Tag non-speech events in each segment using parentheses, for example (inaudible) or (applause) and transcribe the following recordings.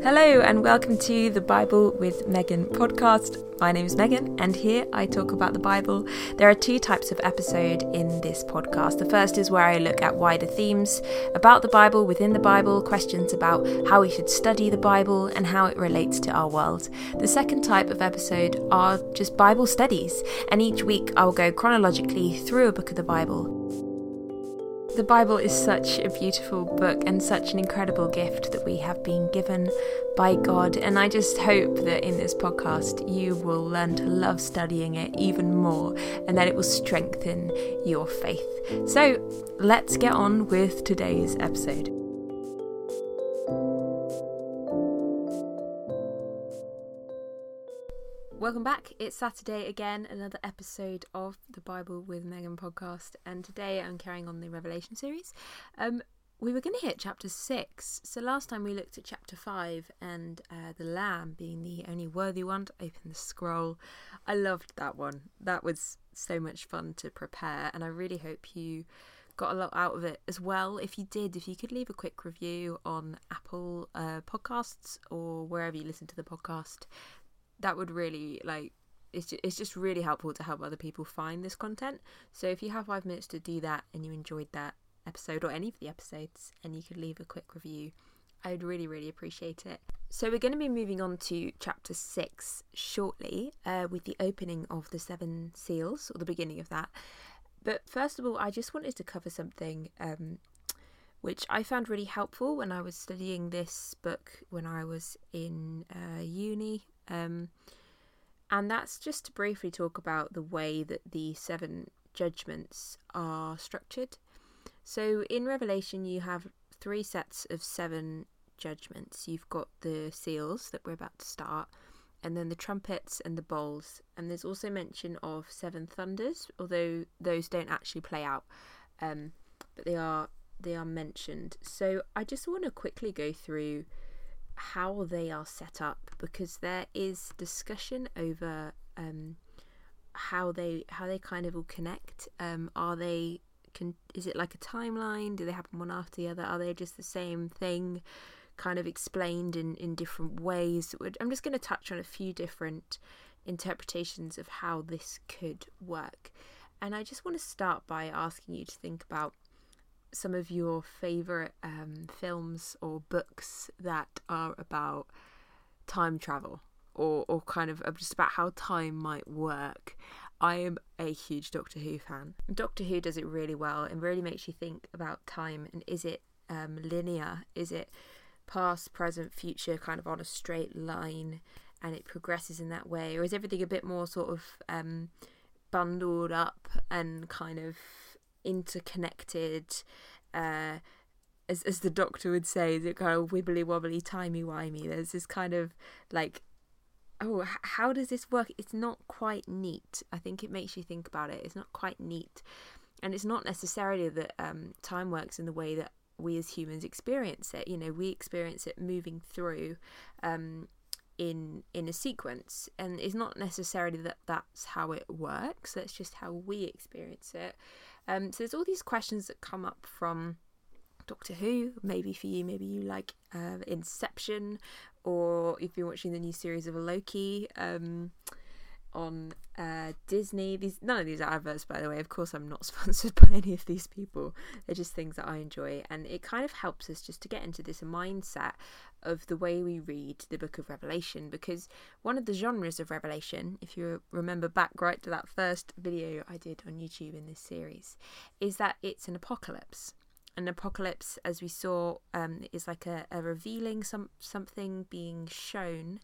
Hello, and welcome to the Bible with Megan podcast. My name is Megan, and here I talk about the Bible. There are two types of episode in this podcast. The first is where I look at wider themes about the Bible, within the Bible, questions about how we should study the Bible and how it relates to our world. The second type of episode are just Bible studies, and each week I will go chronologically through a book of the Bible. The Bible is such a beautiful book and such an incredible gift that we have been given by God. And I just hope that in this podcast you will learn to love studying it even more and that it will strengthen your faith. So let's get on with today's episode. Welcome back. It's Saturday again, another episode of the Bible with Megan podcast, and today I'm carrying on the Revelation series. Um, we were going to hit chapter six, so last time we looked at chapter five and uh, the Lamb being the only worthy one to open the scroll. I loved that one. That was so much fun to prepare, and I really hope you got a lot out of it as well. If you did, if you could leave a quick review on Apple uh, Podcasts or wherever you listen to the podcast, that would really like it's it's just really helpful to help other people find this content. So if you have five minutes to do that and you enjoyed that episode or any of the episodes and you could leave a quick review, I would really, really appreciate it. So we're going to be moving on to chapter six shortly uh, with the opening of the seven seals or the beginning of that. But first of all, I just wanted to cover something um, which I found really helpful when I was studying this book when I was in uh, uni um, and that's just to briefly talk about the way that the seven judgments are structured. So in Revelation, you have three sets of seven judgments. You've got the seals that we're about to start, and then the trumpets and the bowls. And there's also mention of seven thunders, although those don't actually play out, um, but they are they are mentioned. So I just want to quickly go through how they are set up because there is discussion over um, how they how they kind of all connect. Um, are they can is it like a timeline? Do they happen one after the other? Are they just the same thing, kind of explained in in different ways? I'm just going to touch on a few different interpretations of how this could work, and I just want to start by asking you to think about some of your favorite um, films or books that are about time travel or, or kind of just about how time might work. I am a huge Doctor Who fan. Doctor Who does it really well and really makes you think about time and is it um, linear? Is it past, present, future, kind of on a straight line and it progresses in that way? Or is everything a bit more sort of um, bundled up and kind of interconnected. Uh, as as the doctor would say, it kind of wibbly wobbly, timey wimey? There's this kind of like, oh, how does this work? It's not quite neat. I think it makes you think about it. It's not quite neat, and it's not necessarily that um, time works in the way that we as humans experience it. You know, we experience it moving through. Um, in in a sequence and it's not necessarily that that's how it works that's just how we experience it um, so there's all these questions that come up from Doctor Who. Maybe for you, maybe you like uh, Inception, or if you're watching the new series of Loki um, on uh, Disney. These none of these are adverts, by the way. Of course, I'm not (laughs) sponsored by any of these people. They're just things that I enjoy, and it kind of helps us just to get into this mindset of the way we read the book of Revelation because one of the genres of Revelation, if you remember back right to that first video I did on YouTube in this series, is that it's an apocalypse. An apocalypse, as we saw, um, is like a, a revealing some something being shown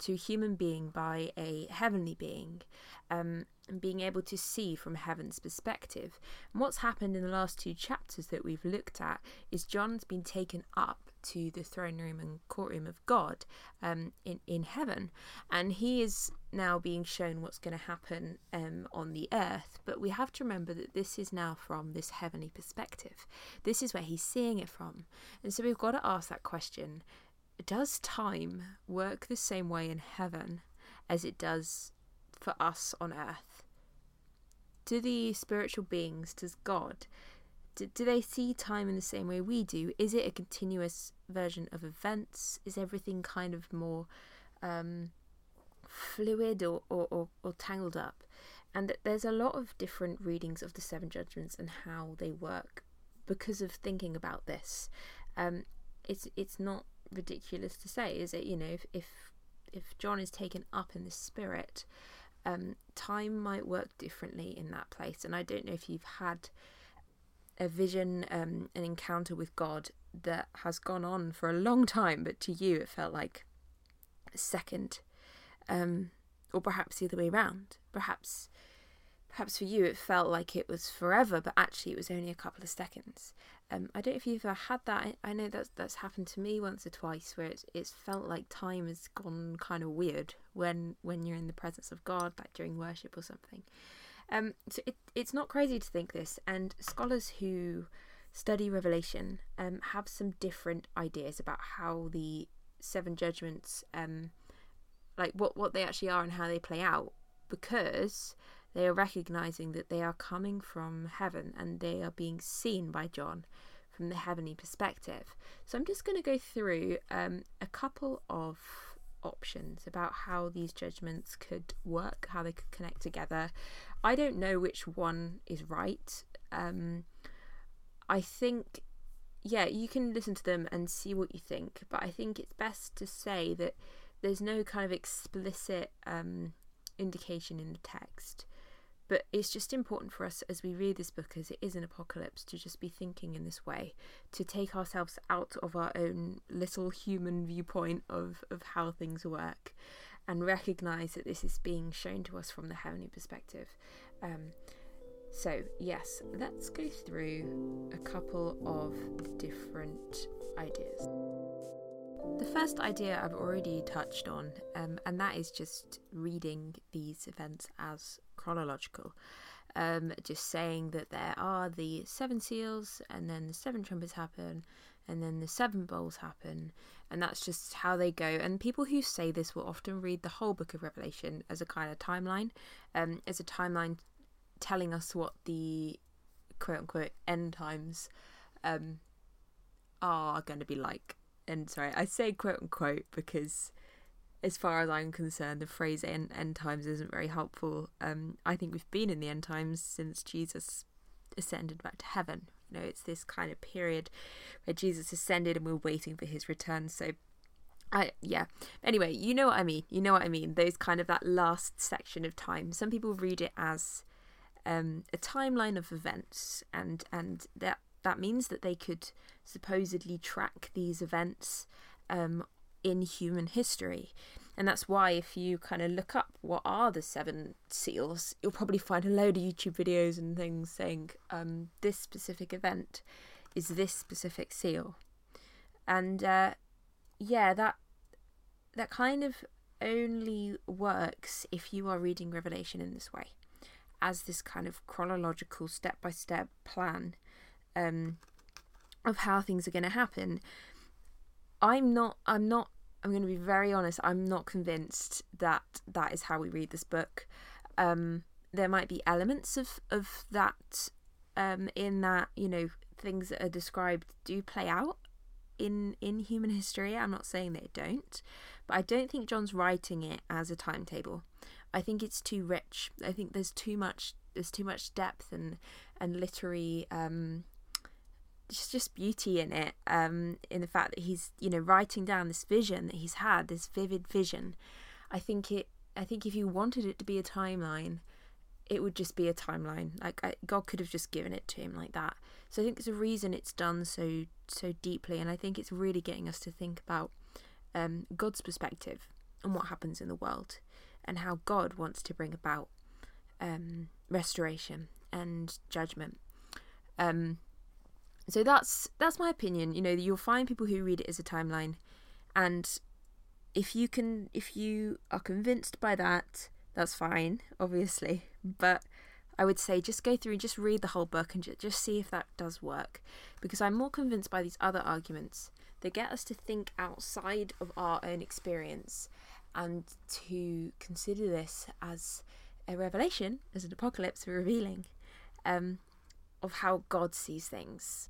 to human being by a heavenly being, um, and being able to see from heaven's perspective. And what's happened in the last two chapters that we've looked at is John's been taken up to the throne room and courtroom of God um, in in heaven, and he is now being shown what's going to happen um, on the earth. But we have to remember that this is now from this heavenly perspective. This is where he's seeing it from, and so we've got to ask that question: Does time work the same way in heaven as it does for us on earth? Do the spiritual beings, does God? Do, they see time in the same way we do? Is it a continuous version of events? Is everything kind of more um, fluid or, or, or, or tangled up? And there's a lot of different readings of the seven judgments and how they work because of thinking about this. Um, it's it's not ridiculous to say, is it? You know, if if, if John is taken up in the spirit, um, time might work differently in that place. And I don't know if you've had a vision, um, an encounter with God that has gone on for a long time, but to you it felt like a second, um, or perhaps the other way around. Perhaps, perhaps for you it felt like it was forever, but actually it was only a couple of seconds. Um, I don't know if you've ever had that. I, I know that's that's happened to me once or twice, where it's it's felt like time has gone kind of weird when when you're in the presence of God, like during worship or something. Um, so it, it's not crazy to think this, and scholars who study Revelation um, have some different ideas about how the seven judgments, um, like what what they actually are and how they play out, because they are recognizing that they are coming from heaven and they are being seen by John from the heavenly perspective. So I'm just going to go through um, a couple of options about how these judgments could work, how they could connect together. I don't know which one is right. Um, I think, yeah, you can listen to them and see what you think, but I think it's best to say that there's no kind of explicit um, indication in the text. But it's just important for us as we read this book, as it is an apocalypse, to just be thinking in this way, to take ourselves out of our own little human viewpoint of, of how things work and recognize that this is being shown to us from the heavenly perspective. Um, so, yes, let's go through a couple of different ideas. The first idea I've already touched on, um, and that is just reading these events as chronological. Um, just saying that there are the seven seals, and then the seven trumpets happen, and then the seven bowls happen, and that's just how they go. And people who say this will often read the whole book of Revelation as a kind of timeline, um, as a timeline telling us what the quote unquote end times um, are going to be like. And sorry, I say quote unquote because as far as I'm concerned, the phrase end, end times isn't very helpful. Um, I think we've been in the end times since Jesus ascended back to heaven. You know, it's this kind of period where Jesus ascended and we're waiting for his return. So, I yeah. Anyway, you know what I mean. You know what I mean. Those kind of that last section of time. Some people read it as um, a timeline of events, and and that that means that they could supposedly track these events um, in human history. And that's why, if you kind of look up what are the seven seals, you'll probably find a load of YouTube videos and things saying um, this specific event is this specific seal. And uh, yeah, that that kind of only works if you are reading Revelation in this way, as this kind of chronological step by step plan um, of how things are going to happen. I'm not. I'm not. I'm going to be very honest. I'm not convinced that that is how we read this book. Um, there might be elements of of that um, in that you know things that are described do play out in in human history. I'm not saying they don't, but I don't think John's writing it as a timetable. I think it's too rich. I think there's too much there's too much depth and and literary um, just just beauty in it um, in the fact that he's you know writing down this vision that he's had this vivid vision. I think it i think if you wanted it to be a timeline it would just be a timeline. Like I, god could have just given it to him like that. So i think there's a reason it's done so so deeply and i think it's really getting us to think about um, god's perspective and what happens in the world and how god wants to bring about um, restoration and judgment. Um, so that's that's my opinion. You know, you'll find people who read it as a timeline, and if you can, if you are convinced by that, that's fine, obviously. But I would say just go through and just read the whole book and just see if that does work, because I'm more convinced by these other arguments that get us to think outside of our own experience and to consider this as a revelation, as an apocalypse revealing. Um, of how God sees things.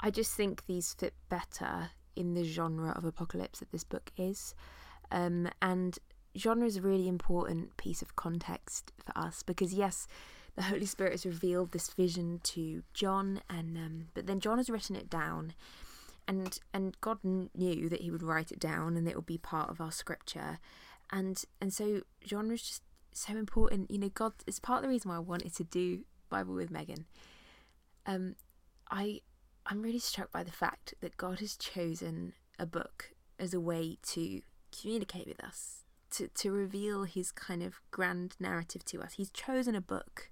I just think these fit better in the genre of apocalypse that this book is. Um, and genre is a really important piece of context for us because, yes, the Holy Spirit has revealed this vision to John, and um, but then John has written it down, and and God knew that He would write it down, and it would be part of our scripture, and and so genre is just so important. You know, God is part of the reason why I wanted to do Bible with Megan. Um, I I'm really struck by the fact that God has chosen a book as a way to communicate with us, to, to reveal his kind of grand narrative to us. He's chosen a book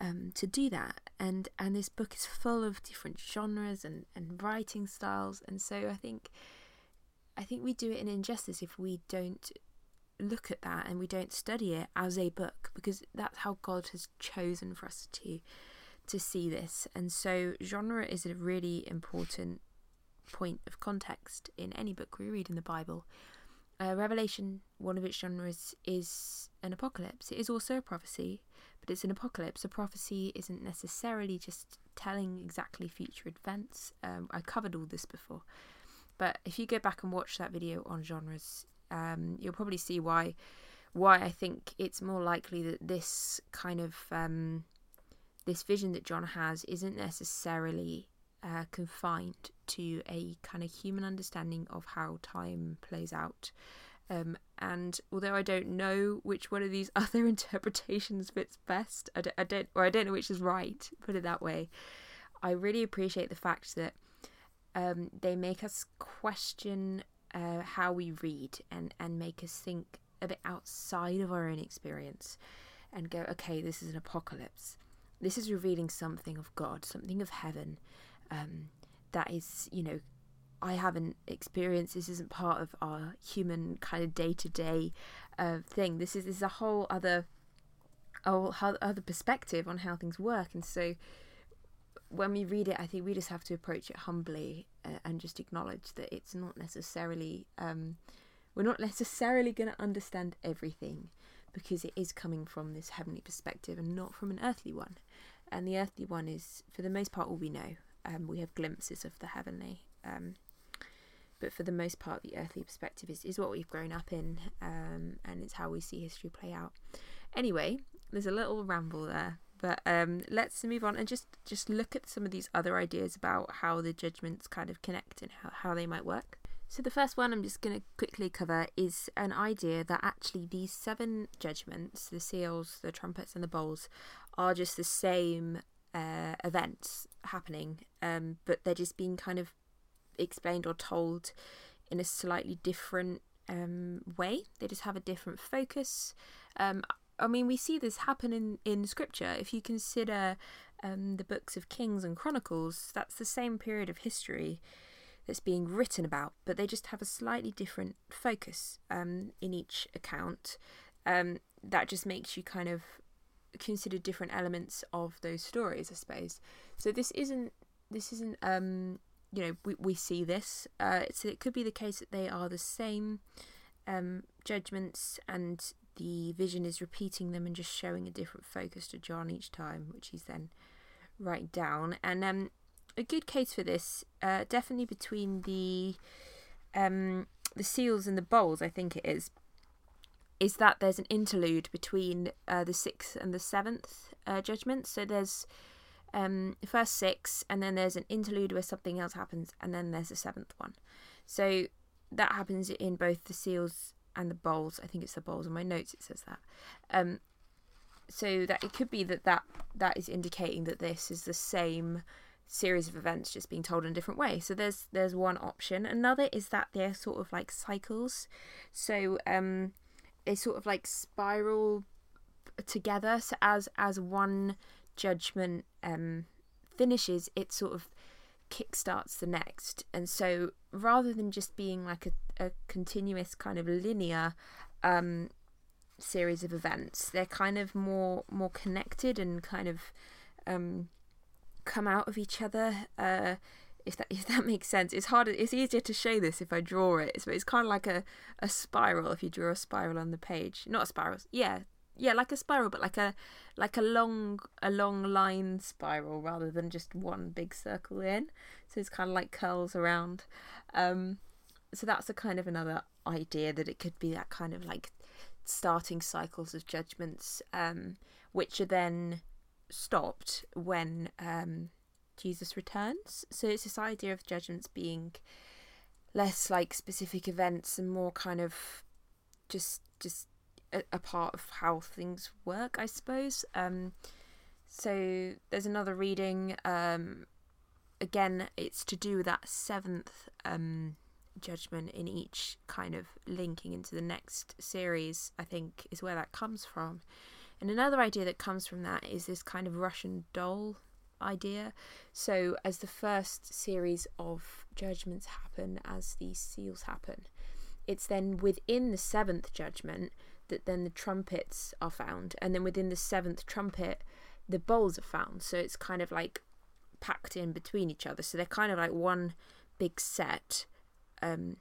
um, to do that. And and this book is full of different genres and, and writing styles. And so I think I think we do it an injustice if we don't look at that and we don't study it as a book because that's how God has chosen for us to to see this. And so genre is a really important point of context in any book we read in the Bible. Uh, Revelation, one of its genres, is an apocalypse. It is also a prophecy, but it's an apocalypse. A prophecy isn't necessarily just telling exactly future events. Um, I covered all this before, but if you go back and watch that video on genres, um, you'll probably see why why I think it's more likely that this kind of um, this vision that John has isn't necessarily uh, confined to a kind of human understanding of how time plays out. Um, and although I don't know which one of these (laughs) other interpretations fits best, I don't, I don't, or I don't know which is right. Put it that way. I really appreciate the fact that um, they make us question uh, how we read and and make us think a bit outside of our own experience, and go, okay, this is an apocalypse. This is revealing something of God, something of heaven, um, that is, you know, I haven't experienced. This isn't part of our human kind of day to day thing. This is this is a whole other, whole other perspective on how things work. And so, when we read it, I think we just have to approach it humbly uh, and just acknowledge that it's not necessarily. Um, we're not necessarily going to understand everything because it is coming from this heavenly perspective and not from an earthly one. And the earthly one is, for the most part, all we know. Um, we have glimpses of the heavenly. Um, but for the most part, the earthly perspective is, is what we've grown up in, um, and it's how we see history play out. Anyway, there's a little ramble there, but um, let's move on and just just look at some of these other ideas about how the judgments kind of connect and how, how they might work. So the first one I'm just going to quickly cover is an idea that actually these seven judgments, the seals, the trumpets, and the bowls, are just the same uh, events happening, um, but they're just being kind of explained or told in a slightly different um, way. They just have a different focus. Um, I mean, we see this happen in, in scripture. If you consider um, the books of Kings and Chronicles, that's the same period of history that's being written about, but they just have a slightly different focus um, in each account. Um, that just makes you kind of consider different elements of those stories, I suppose. So this isn't this isn't um you know we we see this. Uh, so it could be the case that they are the same um judgments and the vision is repeating them and just showing a different focus to John each time, which he's then writing down. And um a good case for this, uh, definitely between the um the seals and the bowls, I think it is is that there's an interlude between uh, the sixth and the seventh uh, judgment. So there's um, the first six, and then there's an interlude where something else happens, and then there's the seventh one. So that happens in both the seals and the bowls. I think it's the bowls. In my notes, it says that. Um, so that it could be that, that that is indicating that this is the same series of events just being told in a different way. So there's there's one option. Another is that they're sort of like cycles. So um they sort of like spiral together. So as as one judgment um, finishes, it sort of kickstarts the next. And so rather than just being like a, a continuous kind of linear um, series of events, they're kind of more more connected and kind of um, come out of each other. Uh, if that if that (laughs) makes sense. It's harder. It's easier to show this if I draw it. So it's kind of like a, a spiral. If you draw a spiral on the page, not a spiral. Yeah, yeah, like a spiral, but like a like a long a long line spiral rather than just one big circle in. So it's kind of like curls around. Um, so that's a kind of another idea that it could be that kind of like starting cycles of judgments, um, which are then stopped when um, Jesus returns. So it's this idea of judgments being less like specific events and more kind of just just a, a part of how things work, I suppose. Um, so there's another reading. Um, again, it's to do with that seventh um, judgment in each kind of linking into the next series. I think is where that comes from. And another idea that comes from that is this kind of Russian doll idea. So, as the first series of judgments happen, as these seals happen, it's then within the seventh judgment that then the trumpets are found, and then within the seventh trumpet, the bowls are found. So it's kind of like packed in between each other. So they're kind of like one big set um,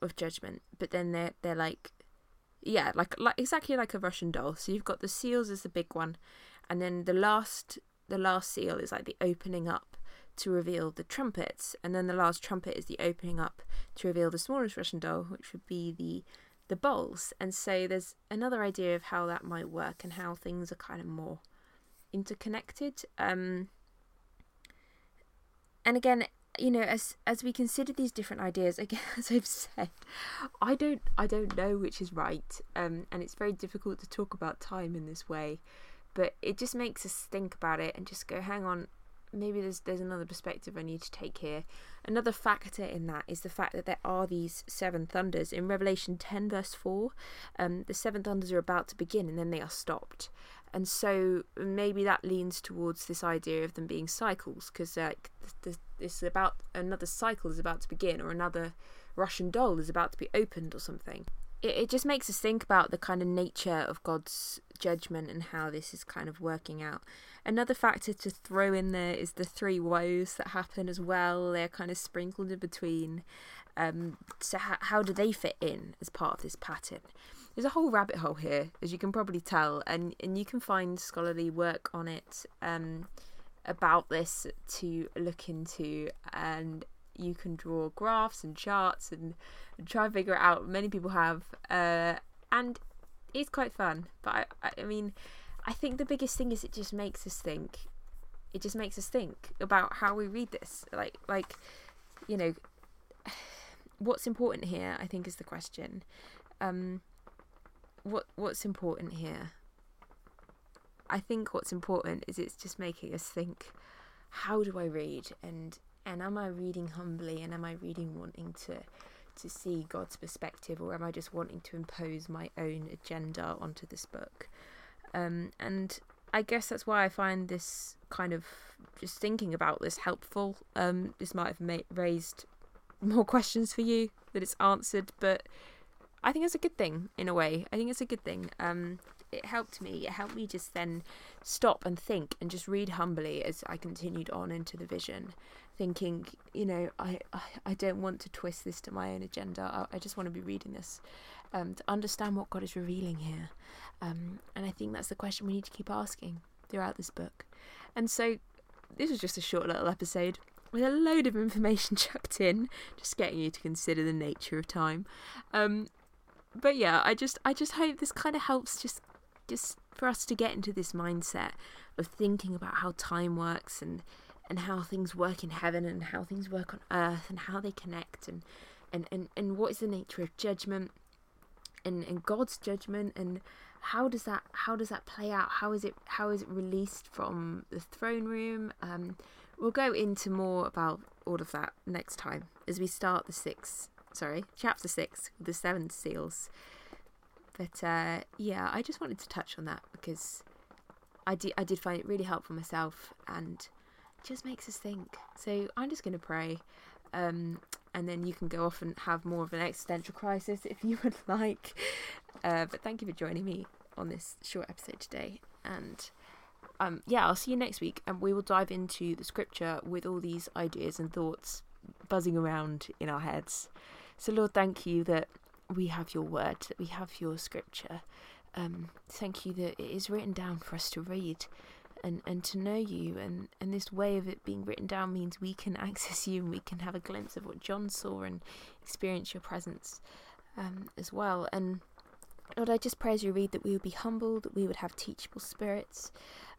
of judgment, but then they're they're like yeah, like like exactly like a Russian doll. So you've got the seals as the big one, and then the last the last seal is like the opening up to reveal the trumpets, and then the last trumpet is the opening up to reveal the smallest Russian doll, which would be the the bowls. And so there's another idea of how that might work and how things are kind of more interconnected. Um, and again, you know, as as we consider these different ideas, again, as (laughs) I've said, I don't I don't know which is right, um, and it's very difficult to talk about time in this way. But it just makes us think about it and just go, hang on, maybe there's there's another perspective I need to take here. Another factor in that is the fact that there are these seven thunders in Revelation ten verse four. Um, the seven thunders are about to begin and then they are stopped, and so maybe that leans towards this idea of them being cycles because like this about another cycle is about to begin or another Russian doll is about to be opened or something it, it just makes us think about the kind of nature of God's judgment and how this is kind of working out. Another factor to throw in there is the three woes that happen as well. They're kind of sprinkled in between. Um, so, how, how do they fit in as part of this pattern? There's a whole rabbit hole here, as you can probably tell, and, and you can find scholarly work on it um, about this to look into. And you can draw graphs and charts and, and try and figure it out. Many people have, uh, and it's quite fun. But I, I mean, I think the biggest thing is it just makes us think. It just makes us think about how we read this. Like, like, you know, what's important here? I think is the question. Um, what what's important here? I think what's important is it's just making us think. How do I read? And and am I reading humbly and am I reading wanting to to see God's perspective or am I just wanting to impose my own agenda onto this book? Um, and I guess that's why I find this kind of just thinking about this helpful. Um, this might have made, raised more (laughs) questions for you that it's answered, but I think it's a good thing in a way. I think it's a good thing. Um, it helped me. It helped me just then stop and think and just read humbly as I continued on into the vision thinking, you know, I, I, I don't want to twist this to my own agenda. I, I just want to be reading this um, to understand what God is revealing here. Um, and I think that's the question we need to keep asking throughout this book. And so this was just a short little episode with a load of information (laughs) chucked in, just getting you to consider the nature of time. Um, but yeah, I just I just hope this kind of helps just just for us to get into this mindset of thinking about how time works and and how things work in heaven and how things work on earth and how they connect and and, and, and what is the nature of judgment and, and God's judgment and how does that how does that play out? How is it how is it released from the throne room? Um, we'll go into more about all of that next time as we start the six sorry chapter six the seven seals but uh, yeah I just wanted to touch on that because I did I did find it really helpful myself and just makes us think. So I'm just going to pray. Um, and then you can go off and have more of an existential crisis if you (laughs) would like. Uh, but thank you for joining me on this short episode today. And um, yeah, I'll see you next week, and we will dive into the scripture with all these ideas and thoughts buzzing around in our heads. So, Lord, thank you that we have your word, that we have your scripture, Um, thank you that it is written down for us to read and, and to know you. And, and this way of it being written down means we can (laughs) access you and we can have a glimpse of what John saw and experience your presence um, as well. And Lord, I just pray as you read that we would be humble, that we would have teachable spirits,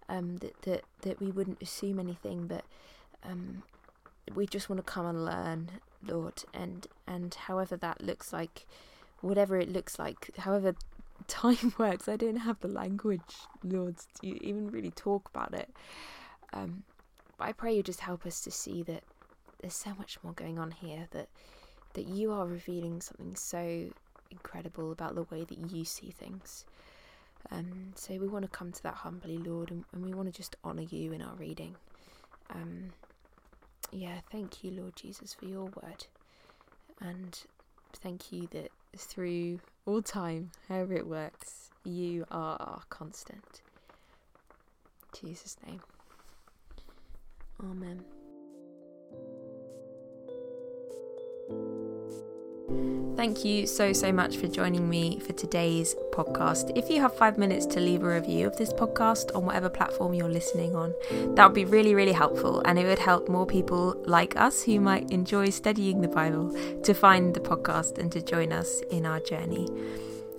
um, that, that, that we wouldn't assume anything, but um, we just want to come and learn, Lord. And, and however that looks like, whatever it looks like, however (laughs) time works. I don't have the language, Lord, to even really talk about it. Um, but I pray you just help us to see that there's so much more going on here. That that you are revealing something so incredible about the way that you see things. Um, so we want to come to that humbly, Lord, and, and we want to just honour you in our reading. Um, yeah, thank you, Lord Jesus, for your word. And thank you that through all time, however it works, you are our constant. In Jesus' name. Amen. Thank you so, so much for joining me for today's podcast. If you have five minutes to leave a review of this podcast on whatever platform you're listening on, that would be really, really helpful. And it would help more people like us who might enjoy studying the Bible to find the podcast and to join us in our journey.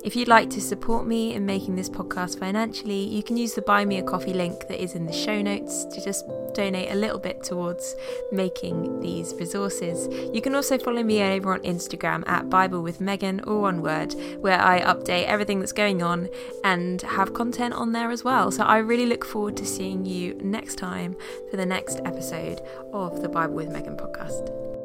If you'd like to support me in making this podcast financially, you can use the Buy Me a Coffee link that is in the show notes to just donate a little bit towards making these resources. You can also follow me over on Instagram at Bible with Megan or one word, where I update everything that's going on and have content on there as well. So I really look forward to seeing you next time for the next episode of the Bible with Megan podcast.